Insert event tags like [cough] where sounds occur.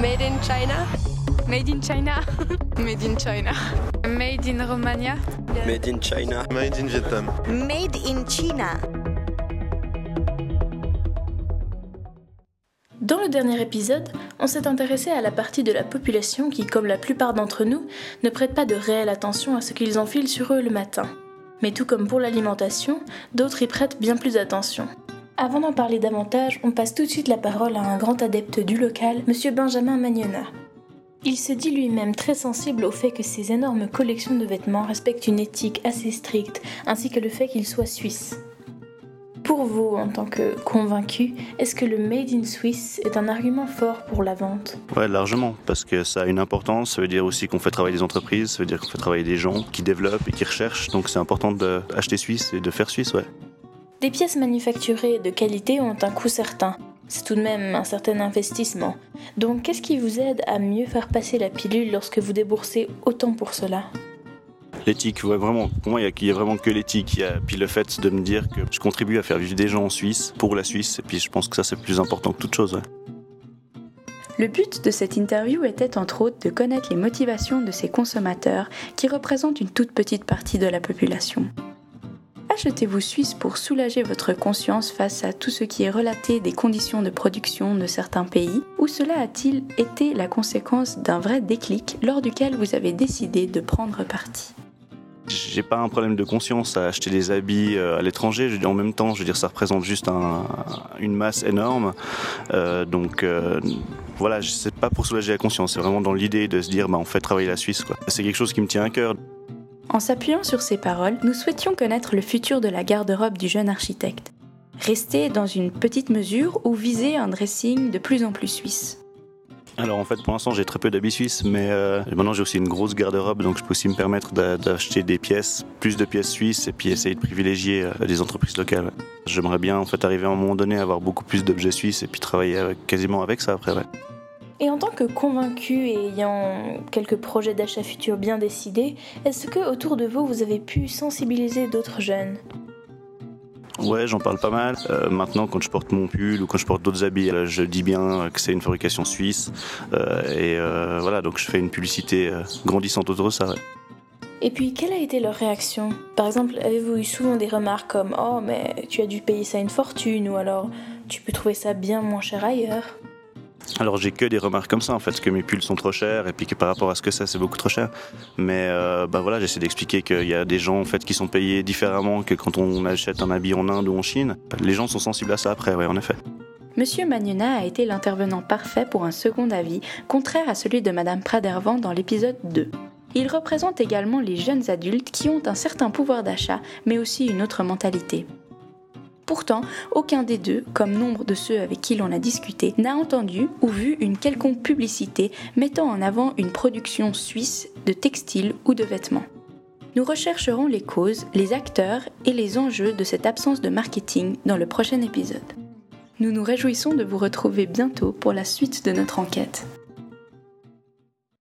Made in China? Made in China. [laughs] Made in China. Made in Romania. Made in China. Made in Vietnam. Made in China. Dans le dernier épisode, on s'est intéressé à la partie de la population qui, comme la plupart d'entre nous, ne prête pas de réelle attention à ce qu'ils enfilent sur eux le matin. Mais tout comme pour l'alimentation, d'autres y prêtent bien plus attention. Avant d'en parler davantage, on passe tout de suite la parole à un grand adepte du local, monsieur Benjamin Magnona. Il se dit lui-même très sensible au fait que ces énormes collections de vêtements respectent une éthique assez stricte, ainsi que le fait qu'ils soient suisses. Pour vous, en tant que convaincu, est-ce que le Made in Swiss est un argument fort pour la vente? Ouais, largement, parce que ça a une importance. Ça veut dire aussi qu'on fait travailler des entreprises, ça veut dire qu'on fait travailler des gens qui développent et qui recherchent. Donc c'est important d'acheter suisse et de faire suisse, ouais. Des pièces manufacturées de qualité ont un coût certain. C'est tout de même un certain investissement. Donc qu'est-ce qui vous aide à mieux faire passer la pilule lorsque vous déboursez autant pour cela? L'éthique, ouais, vraiment. Pour moi, il n'y a, vraiment que l'éthique. Puis le fait de me dire que je contribue à faire vivre des gens en Suisse, pour la Suisse. Et puis je pense que ça, c'est plus important que toute chose. Ouais. Le but de cette interview était entre autres de connaître les motivations de ces consommateurs qui représentent une toute petite partie de la population. Achetez-vous Suisse pour soulager votre conscience face à tout ce qui est relaté des conditions de production de certains pays Ou cela a-t-il été la conséquence d'un vrai déclic lors duquel vous avez décidé de prendre parti? J'ai pas un problème de conscience à acheter des habits euh, à l'étranger. En même temps, je veux dire, ça représente juste une masse énorme. Euh, donc euh, voilà, c'est pas pour soulager la conscience, c'est vraiment dans l'idée de se dire, bah, on fait travailler la Suisse. C'est quelque chose qui me tient à cœur. En s'appuyant sur ces paroles, nous souhaitions connaître le futur de la garde-robe du jeune architecte. Rester dans une petite mesure ou viser un dressing de plus en plus suisse alors en fait pour l'instant j'ai très peu d'habits suisses mais euh, maintenant j'ai aussi une grosse garde-robe donc je peux aussi me permettre d'acheter des pièces, plus de pièces suisses et puis essayer de privilégier euh, des entreprises locales. J'aimerais bien en fait arriver à un moment donné à avoir beaucoup plus d'objets suisses et puis travailler quasiment avec ça après. Et en tant que convaincu et ayant quelques projets d'achat futurs bien décidés, est-ce que autour de vous vous avez pu sensibiliser d'autres jeunes? Ouais, j'en parle pas mal. Euh, maintenant, quand je porte mon pull ou quand je porte d'autres habits, euh, je dis bien que c'est une fabrication suisse. Euh, et voilà, donc je fais une publicité grandissante autour de ça. Et puis, quelle a été leur réaction? Par exemple, avez-vous eu souvent des remarques comme Oh, mais tu as dû payer ça une fortune ou alors tu peux trouver ça bien moins cher ailleurs alors j'ai que des remarques comme ça en fait, que mes pulls sont trop chers et puis que par rapport à ce que c'est, c'est beaucoup trop cher. Mais euh, bah voilà, j'essaie d'expliquer qu'il y a des gens en fait qui sont payés différemment que quand on achète un habit en Inde ou en Chine. Les gens sont sensibles à ça après, oui en effet. Monsieur Magnona a été l'intervenant parfait pour un second avis, contraire à celui de Madame Pradervan dans l'épisode 2. Il représente également les jeunes adultes qui ont un certain pouvoir d'achat, mais aussi une autre mentalité. Pourtant, aucun des deux, comme nombre de ceux avec qui l'on a discuté, n'a entendu ou vu une quelconque publicité mettant en avant une production suisse de textiles ou de vêtements. Nous rechercherons les causes, les acteurs et les enjeux de cette absence de marketing dans le prochain épisode. Nous nous réjouissons de vous retrouver bientôt pour la suite de notre enquête.